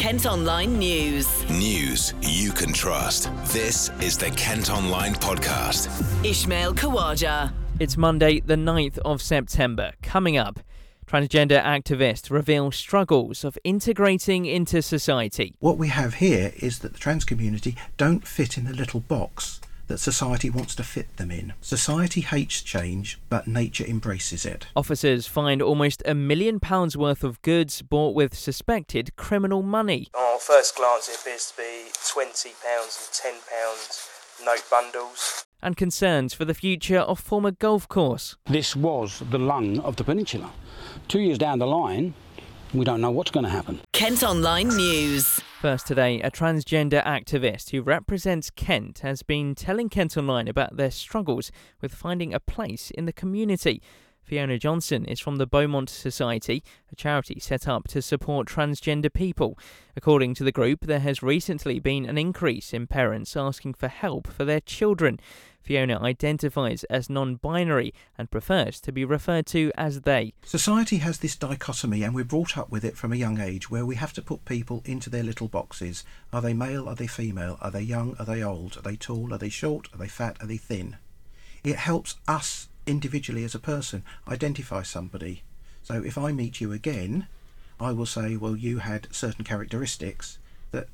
Kent Online News. News you can trust. This is the Kent Online Podcast. Ishmael Kawaja. It's Monday, the 9th of September. Coming up, transgender activists reveal struggles of integrating into society. What we have here is that the trans community don't fit in the little box that society wants to fit them in. Society hates change, but nature embraces it. Officers find almost a million pounds worth of goods bought with suspected criminal money. On first glance, it appears to be £20 and £10 note bundles. And concerns for the future of former golf course. This was the lung of the peninsula. Two years down the line, we don't know what's going to happen. Kent Online News. First today, a transgender activist who represents Kent has been telling Kent Online about their struggles with finding a place in the community. Fiona Johnson is from the Beaumont Society, a charity set up to support transgender people. According to the group, there has recently been an increase in parents asking for help for their children. Fiona identifies as non binary and prefers to be referred to as they. Society has this dichotomy, and we're brought up with it from a young age where we have to put people into their little boxes. Are they male? Are they female? Are they young? Are they old? Are they tall? Are they short? Are they fat? Are they thin? It helps us individually as a person identify somebody. So if I meet you again, I will say, well, you had certain characteristics that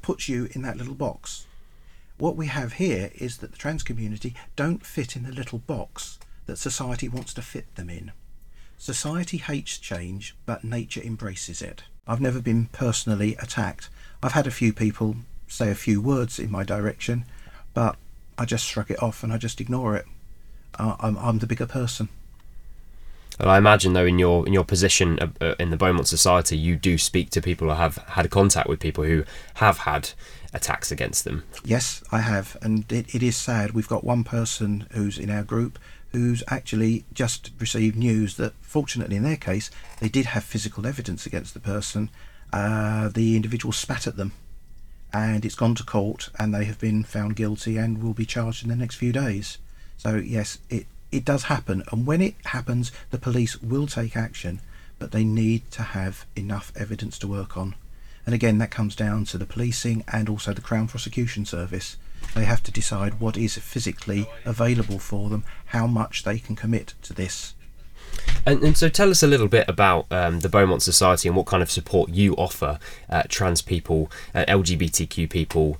puts you in that little box. What we have here is that the trans community don't fit in the little box that society wants to fit them in. Society hates change, but nature embraces it. I've never been personally attacked. I've had a few people say a few words in my direction, but I just shrug it off and I just ignore it. I'm, I'm the bigger person. And I imagine, though, in your in your position uh, in the Beaumont Society, you do speak to people who have had contact with people who have had attacks against them. Yes, I have, and it, it is sad. We've got one person who's in our group who's actually just received news that, fortunately, in their case, they did have physical evidence against the person. Uh, the individual spat at them, and it's gone to court, and they have been found guilty and will be charged in the next few days. So yes, it it does happen, and when it happens, the police will take action, but they need to have enough evidence to work on. And again, that comes down to the policing and also the Crown Prosecution Service. They have to decide what is physically available for them, how much they can commit to this. And, and so tell us a little bit about um, the Beaumont Society and what kind of support you offer uh, trans people, uh, LGBTQ people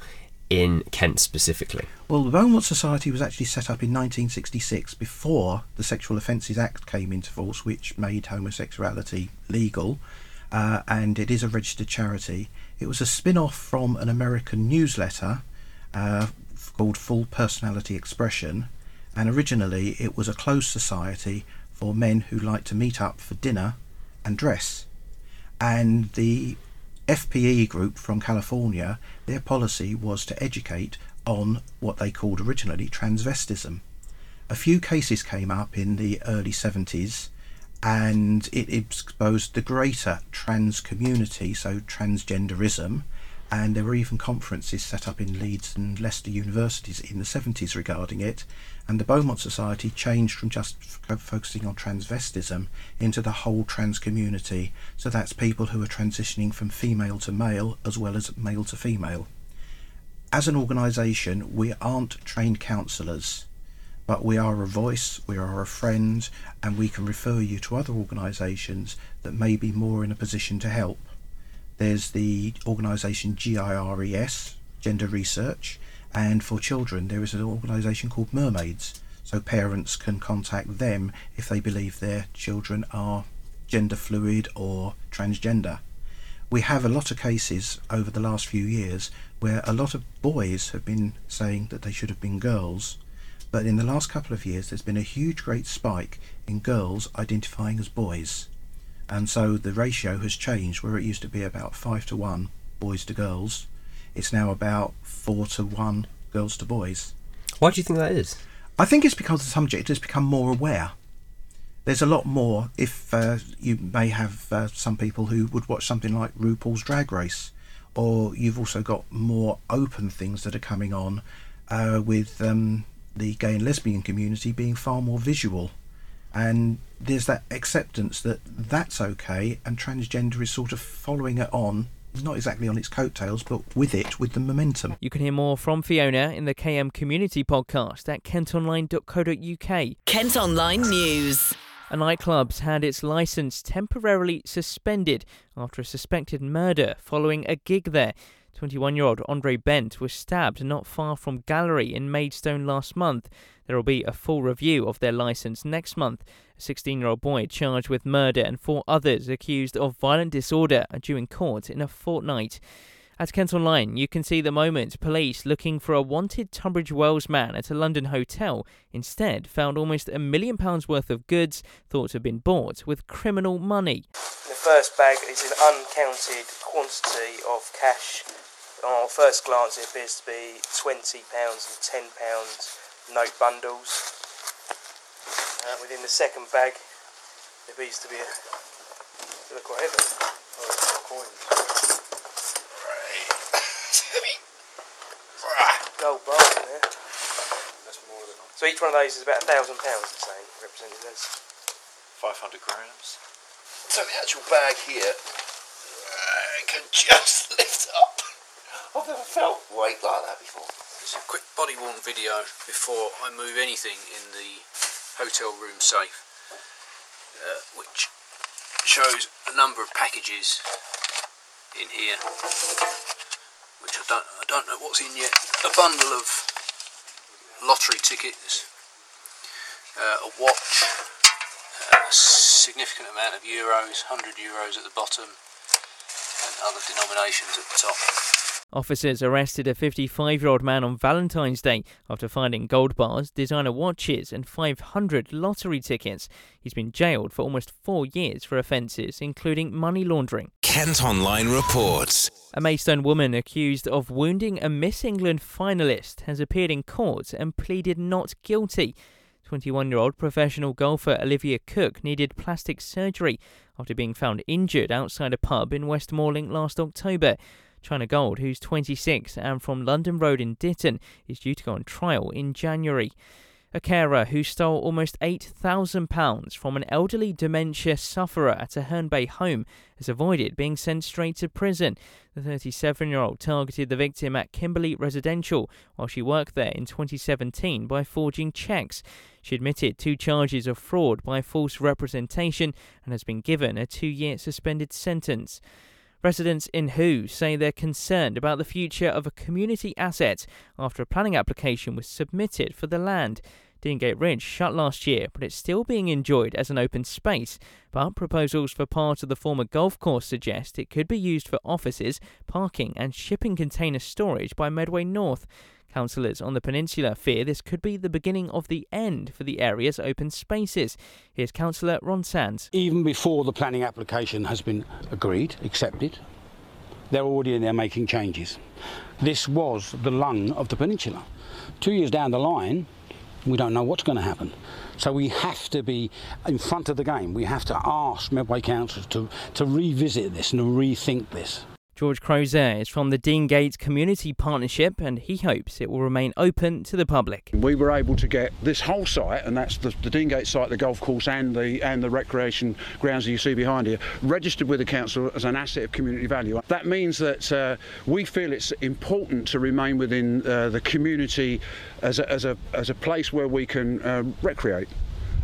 in Kent specifically? Well, the Beaumont Society was actually set up in 1966 before the Sexual Offences Act came into force, which made homosexuality legal, uh, and it is a registered charity. It was a spin off from an American newsletter uh, called Full Personality Expression, and originally it was a closed society for men who like to meet up for dinner and dress. And the FPE group from California, their policy was to educate on what they called originally transvestism. A few cases came up in the early 70s and it exposed the greater trans community, so transgenderism, and there were even conferences set up in Leeds and Leicester universities in the 70s regarding it. And the Beaumont Society changed from just f- focusing on transvestism into the whole trans community. So that's people who are transitioning from female to male as well as male to female. As an organisation, we aren't trained counsellors, but we are a voice, we are a friend, and we can refer you to other organisations that may be more in a position to help. There's the organisation GIRES, Gender Research, and for children there is an organisation called Mermaids, so parents can contact them if they believe their children are gender fluid or transgender. We have a lot of cases over the last few years where a lot of boys have been saying that they should have been girls, but in the last couple of years there's been a huge great spike in girls identifying as boys. And so the ratio has changed where it used to be about five to one boys to girls. It's now about four to one girls to boys. Why do you think that is? i think it's because the subject has become more aware. There's a lot more if uh, you may have uh, some people who would watch something like rupaul's drag race or you've also got more open things that are coming on uh, with um, the gay and lesbian community being far more visual. And there's that acceptance that that's okay and transgender is sort of following it on not exactly on its coattails, but with it, with the momentum. You can hear more from Fiona in the KM Community Podcast at kentonline.co.uk. Kent Online News. A nightclub's had its licence temporarily suspended after a suspected murder following a gig there. 21 year old Andre Bent was stabbed not far from Gallery in Maidstone last month. There will be a full review of their licence next month. A 16 year old boy charged with murder and four others accused of violent disorder are due in court in a fortnight. At Kent Online, you can see the moment police looking for a wanted Tunbridge Wells man at a London hotel instead found almost a million pounds worth of goods thought to have been bought with criminal money. The first bag is an uncounted quantity of cash. On first glance, it appears to be £20 and £10 note bundles. Uh, within the second bag, there appears to be a. Look quite heavy. Oh, it's coins. Gold bar in there. That's more than So each one of those is about a thousand pounds, the same, represented as. 500 grams. So the actual bag here uh, can just lift up. I've never felt weight like that before. It's a quick body worn video before I move anything in the hotel room safe, uh, which shows a number of packages in here, which I don't I don't know what's in yet. A bundle of lottery tickets, uh, a watch, a significant amount of euros, 100 euros at the bottom, and other denominations at the top. Officers arrested a 55 year old man on Valentine's Day after finding gold bars, designer watches, and 500 lottery tickets. He's been jailed for almost four years for offences, including money laundering. Kent Online reports. A Maidstone woman accused of wounding a Miss England finalist has appeared in court and pleaded not guilty. 21 year old professional golfer Olivia Cook needed plastic surgery after being found injured outside a pub in West Malling last October. China Gold, who's 26 and from London Road in Ditton, is due to go on trial in January. A carer who stole almost £8,000 from an elderly dementia sufferer at a Herne Bay home has avoided being sent straight to prison. The 37 year old targeted the victim at Kimberley Residential while she worked there in 2017 by forging cheques. She admitted two charges of fraud by false representation and has been given a two year suspended sentence. Residents in Hoo say they're concerned about the future of a community asset after a planning application was submitted for the land. Deangate Ridge shut last year, but it's still being enjoyed as an open space. But proposals for part of the former golf course suggest it could be used for offices, parking, and shipping container storage by Medway Norse. Councillors on the peninsula fear this could be the beginning of the end for the area's open spaces. Here's Councillor Ron Sands. Even before the planning application has been agreed, accepted, they're already in there making changes. This was the lung of the peninsula. Two years down the line, we don't know what's going to happen. So we have to be in front of the game. We have to ask Medway Council to, to revisit this and rethink this. George Crozier is from the Deangate Community Partnership and he hopes it will remain open to the public. We were able to get this whole site, and that's the, the Deangate site, the golf course, and the and the recreation grounds that you see behind here, registered with the council as an asset of community value. That means that uh, we feel it's important to remain within uh, the community as a, as a as a place where we can uh, recreate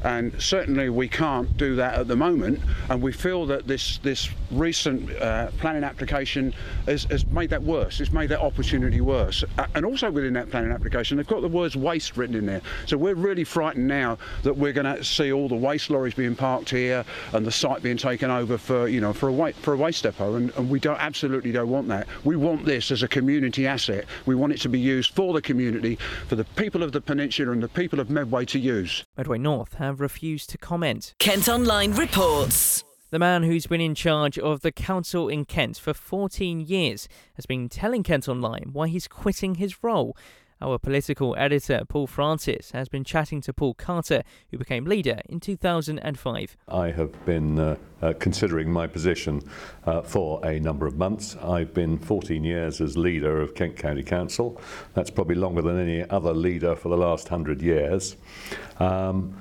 and certainly we can't do that at the moment. And we feel that this this recent uh, planning application has, has, made that worse. It's made that opportunity worse. And also within that planning application, they've got the words waste written in there. So we're really frightened now that we're going to see all the waste lorries being parked here and the site being taken over for you know for a waste, for a waste depot. And, and we don't absolutely don't want that. We want this as a community asset. We want it to be used for the community, for the people of the peninsula and the people of Medway to use. Medway Norse have refused to comment. Kent Online reports. The man who's been in charge of the council in Kent for 14 years has been telling Kent Online why he's quitting his role. Our political editor, Paul Francis, has been chatting to Paul Carter, who became leader in 2005. I have been uh, uh, considering my position uh, for a number of months. I've been 14 years as leader of Kent County Council. That's probably longer than any other leader for the last 100 years. Um,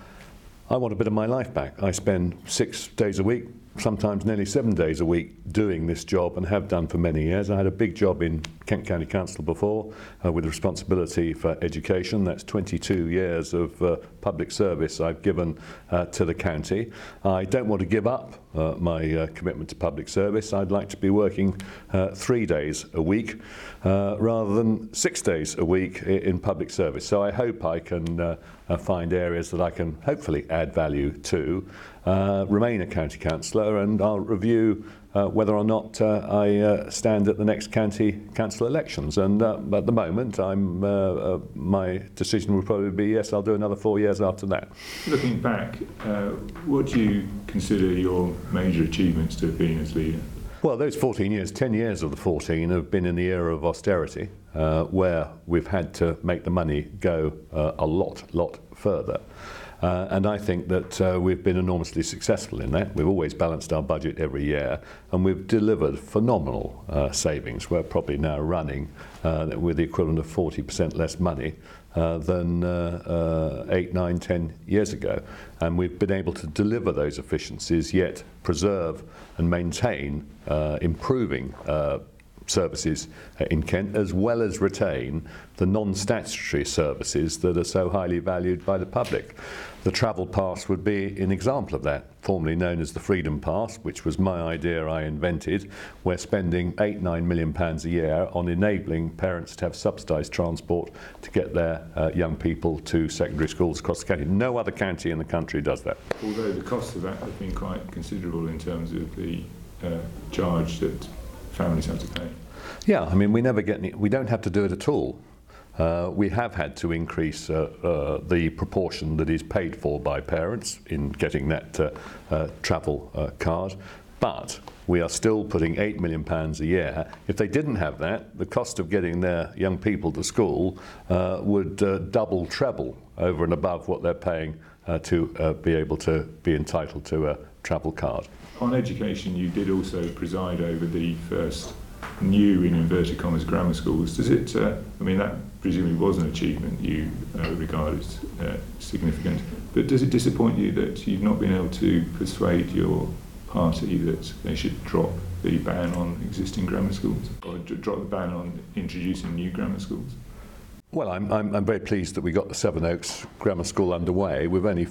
I want a bit of my life back. I spend six days a week sometimes nearly seven days a week doing this job and have done for many years. I had a big job in Kent County Council before uh, with responsibility for education. That's 22 years of uh, public service I've given uh, to the county. I don't want to give up uh, my uh, commitment to public service. I'd like to be working uh, three days a week uh, rather than six days a week in public service. So I hope I can uh, uh, find areas that I can hopefully add value to, uh, remain a county councillor, and I'll review uh, whether or not uh, I uh, stand at the next county council elections. And uh, at the moment, I'm uh, uh, my decision would probably be yes, I'll do another four years after that. Looking back, uh, what do you consider your major achievements to have been as leader? Well, those 14 years, 10 years of the 14 have been in the era of austerity, uh, where we've had to make the money go uh, a lot, lot further. Uh, and I think that uh, we've been enormously successful in that. We've always balanced our budget every year, and we've delivered phenomenal uh, savings. We're probably now running uh, with the equivalent of 40% less money uh, than uh, eight, nine, ten years ago. And we've been able to deliver those efficiencies, yet preserve and maintain improving services in Kent, as well as retain the non-statutory services that are so highly valued by the public. The travel pass would be an example of that, formerly known as the Freedom Pass, which was my idea I invented. We're spending eight, nine million pounds a year on enabling parents to have subsidised transport to get their uh, young people to secondary schools across the county. No other county in the country does that. Although the costs of that have been quite considerable in terms of the uh, charge that families have to pay. Yeah, I mean, we never get any, we don't have to do it at all. Uh, we have had to increase uh, uh, the proportion that is paid for by parents in getting that uh, uh, travel uh, card, but we are still putting £8 million a year. If they didn't have that, the cost of getting their young people to school would double, treble over and above what they're paying to be able to be entitled to a travel card. On education, you did also preside over the first new, in inverted commas, grammar schools. Does it, uh, I mean, that presumably was an achievement you uh, regard as uh, significant, but does it disappoint you that you've not been able to persuade your party that they should drop the ban on existing grammar schools or drop the ban on introducing new grammar schools? Well, I'm, I'm, I'm very pleased that we got the Sevenoaks Grammar School underway. We've only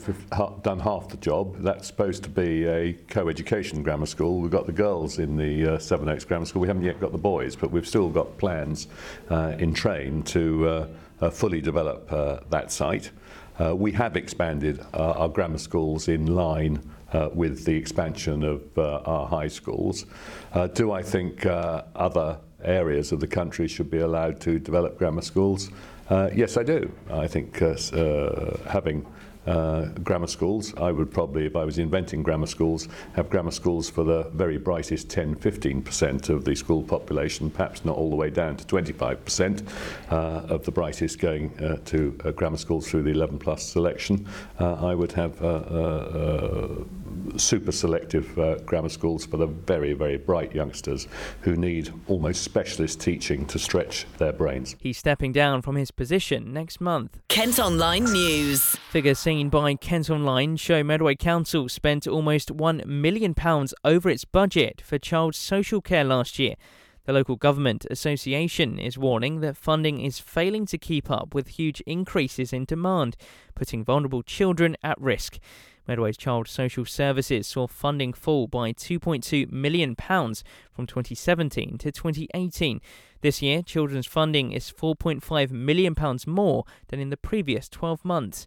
done half the job. That's supposed to be a co-education grammar school. We've got the girls in the uh, Sevenoaks Grammar School. We haven't yet got the boys, but we've still got plans uh, in train to uh, uh, fully develop uh, that site. Uh, we have expanded our grammar schools in line with the expansion of our high schools. Do I think other areas of the country should be allowed to develop grammar schools? Uh, yes, I do. I think uh, uh, having uh, grammar schools, I would probably, if I was inventing grammar schools, have grammar schools for the very brightest 10 15% of the school population, perhaps not all the way down to 25% uh, of the brightest going uh, to uh, grammar schools through the 11 plus selection. Uh, I would have super selective uh, grammar schools for the very, very bright youngsters who need almost specialist teaching to stretch their brains. He's stepping down from his position next month. Kent Online News. Figures seen by Kent Online show Medway Council spent almost £1 million over its budget for child social care last year. The local government association is warning that funding is failing to keep up with huge increases in demand, putting vulnerable children at risk. Medway's Child Social Services saw funding fall by £2.2 million from 2017 to 2018. This year, children's funding is £4.5 million more than in the previous 12 months.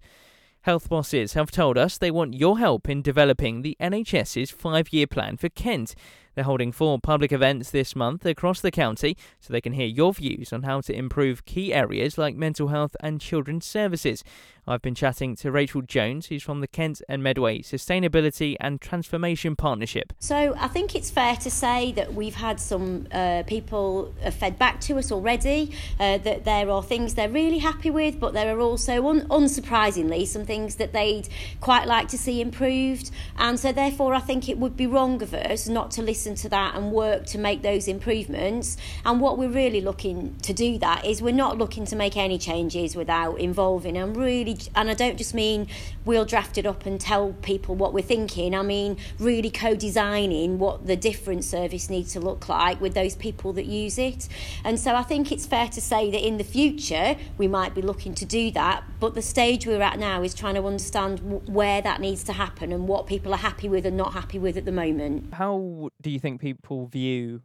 Health bosses have told us they want your help in developing the NHS's five year plan for Kent. They're holding four public events this month across the county so they can hear your views on how to improve key areas like mental health and children's services. I've been chatting to Rachel Jones, who's from the Kent and Medway Sustainability and Transformation Partnership. So I think it's fair to say that we've had some uh, people uh, fed back to us already uh, that there are things they're really happy with, but there are also, un- unsurprisingly, some things that they'd quite like to see improved. And so therefore, I think it would be wrong of us not to listen listen to that and work to make those improvements. And what we're really looking to do that is we're not looking to make any changes without involving. And really, and I don't just mean we'll draft it up and tell people what we're thinking. I mean really co-designing what the different service needs to look like with those people that use it. And so I think it's fair to say that in the future we might be looking to do that. But the stage we're at now is trying to understand where that needs to happen and what people are happy with and not happy with at the moment. How do you think people view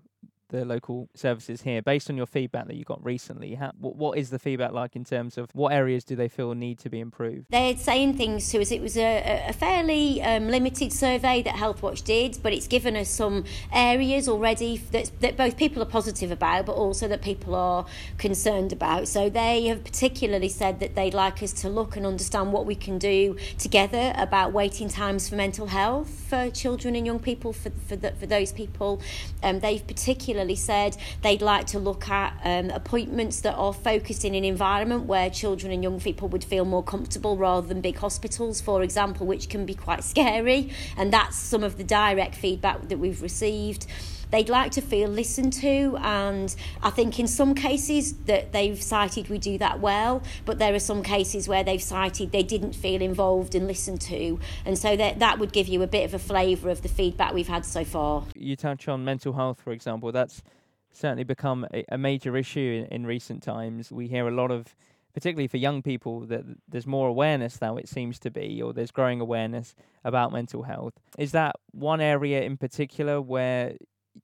the local services here based on your feedback that you got recently how, what is the feedback like in terms of what areas do they feel need to be improved? They're saying things to us. It was a, a fairly um, limited survey that healthwatch did but it's given us some areas already that, that both people are positive about but also that people are concerned about. So they have particularly said that they'd like us to look and understand what we can do together about waiting times for mental health for children and young people for, for, the, for those people. Um, they've particularly particularly said they'd like to look at um, appointments that are focused in an environment where children and young people would feel more comfortable rather than big hospitals, for example, which can be quite scary. And that's some of the direct feedback that we've received they'd like to feel listened to and I think in some cases that they've cited we do that well but there are some cases where they've cited they didn't feel involved and listened to and so that that would give you a bit of a flavour of the feedback we've had so far. You touch on mental health for example that's certainly become a, a major issue in, in recent times. We hear a lot of particularly for young people, that there's more awareness now, it seems to be, or there's growing awareness about mental health. Is that one area in particular where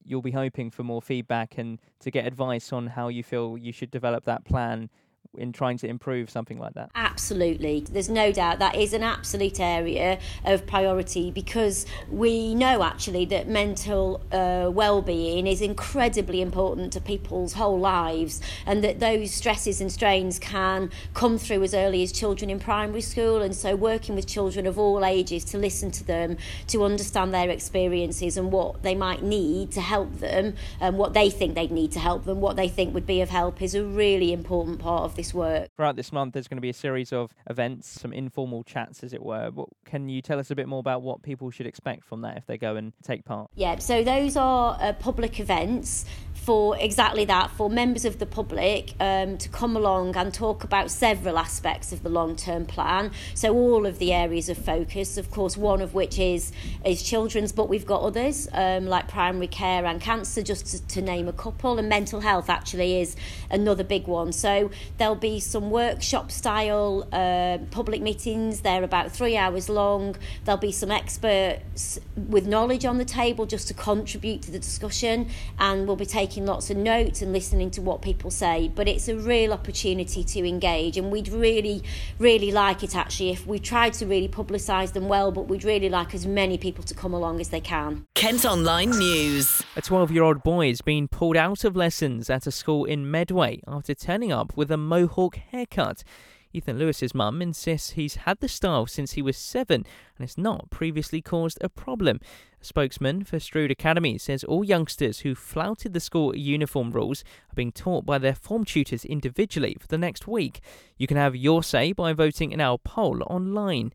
you'll be hoping for more feedback and to get advice on how you feel you should develop that plan in trying to improve something like that? Absolutely. There's no doubt that is an absolute area of priority because we know actually that mental uh, well-being is incredibly important to people's whole lives and that those stresses and strains can come through as early as children in primary school and so working with children of all ages to listen to them to understand their experiences and what they might need to help them and what they think they'd need to help them what they think would be of help is a really important part of this work. Throughout this month, there's going to be a series of events, some informal chats, as it were. What, can you tell us a bit more about what people should expect from that if they go and take part? Yeah, so those are uh, public events for exactly that, for members of the public um, to come along and talk about several aspects of the long-term plan. So all of the areas of focus, of course, one of which is is children's, but we've got others um, like primary care and cancer, just to, to name a couple, and mental health actually is another big one. So there'll be some workshop-style uh, public meetings. They're about three hours long. There'll be some experts with knowledge on the table just to contribute to the discussion, and we'll be taking taking lots of notes and listening to what people say, but it's a real opportunity to engage. And we'd really, really like it actually if we tried to really publicise them well, but we'd really like as many people to come along as they can. Kent Online News. A 12 year old boy has been pulled out of lessons at a school in Medway after turning up with a mohawk haircut. Ethan Lewis's mum insists he's had the style since he was seven and it's not previously caused a problem. A spokesman for Strood Academy says all youngsters who flouted the school uniform rules are being taught by their form tutors individually for the next week. You can have your say by voting in our poll online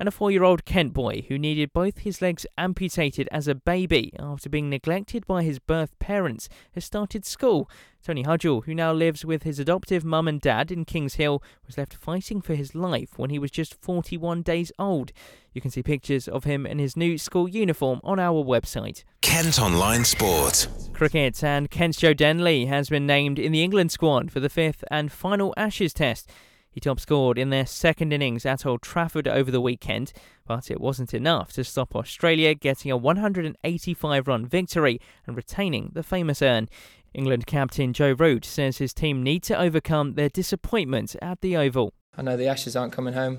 and a four year old Kent boy who needed both his legs amputated as a baby after being neglected by his birth parents has started school. Tony Hudgell, who now lives with his adoptive mum and dad in Kings Hill, was left fighting for his life when he was just 41 days old. You can see pictures of him in his new school uniform on our website. Kent Online Sport. Cricket and Kent's Joe Denley has been named in the England squad for the fifth and final Ashes test. He top scored in their second innings at Old Trafford over the weekend, but it wasn't enough to stop Australia getting a 185 run victory and retaining the famous urn. England captain Joe Root says his team need to overcome their disappointment at the Oval. I know the Ashes aren't coming home,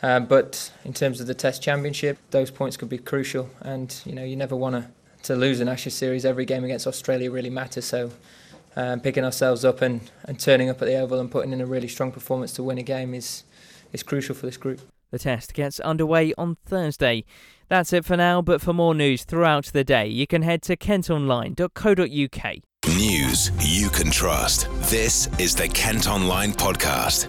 uh, but in terms of the Test Championship, those points could be crucial. And you know, you never want to to lose an Ashes series. Every game against Australia really matters. So um, picking ourselves up and, and turning up at the Oval and putting in a really strong performance to win a game is, is crucial for this group. The test gets underway on Thursday. That's it for now, but for more news throughout the day, you can head to kentonline.co.uk. News you can trust. This is the Kent Online Podcast.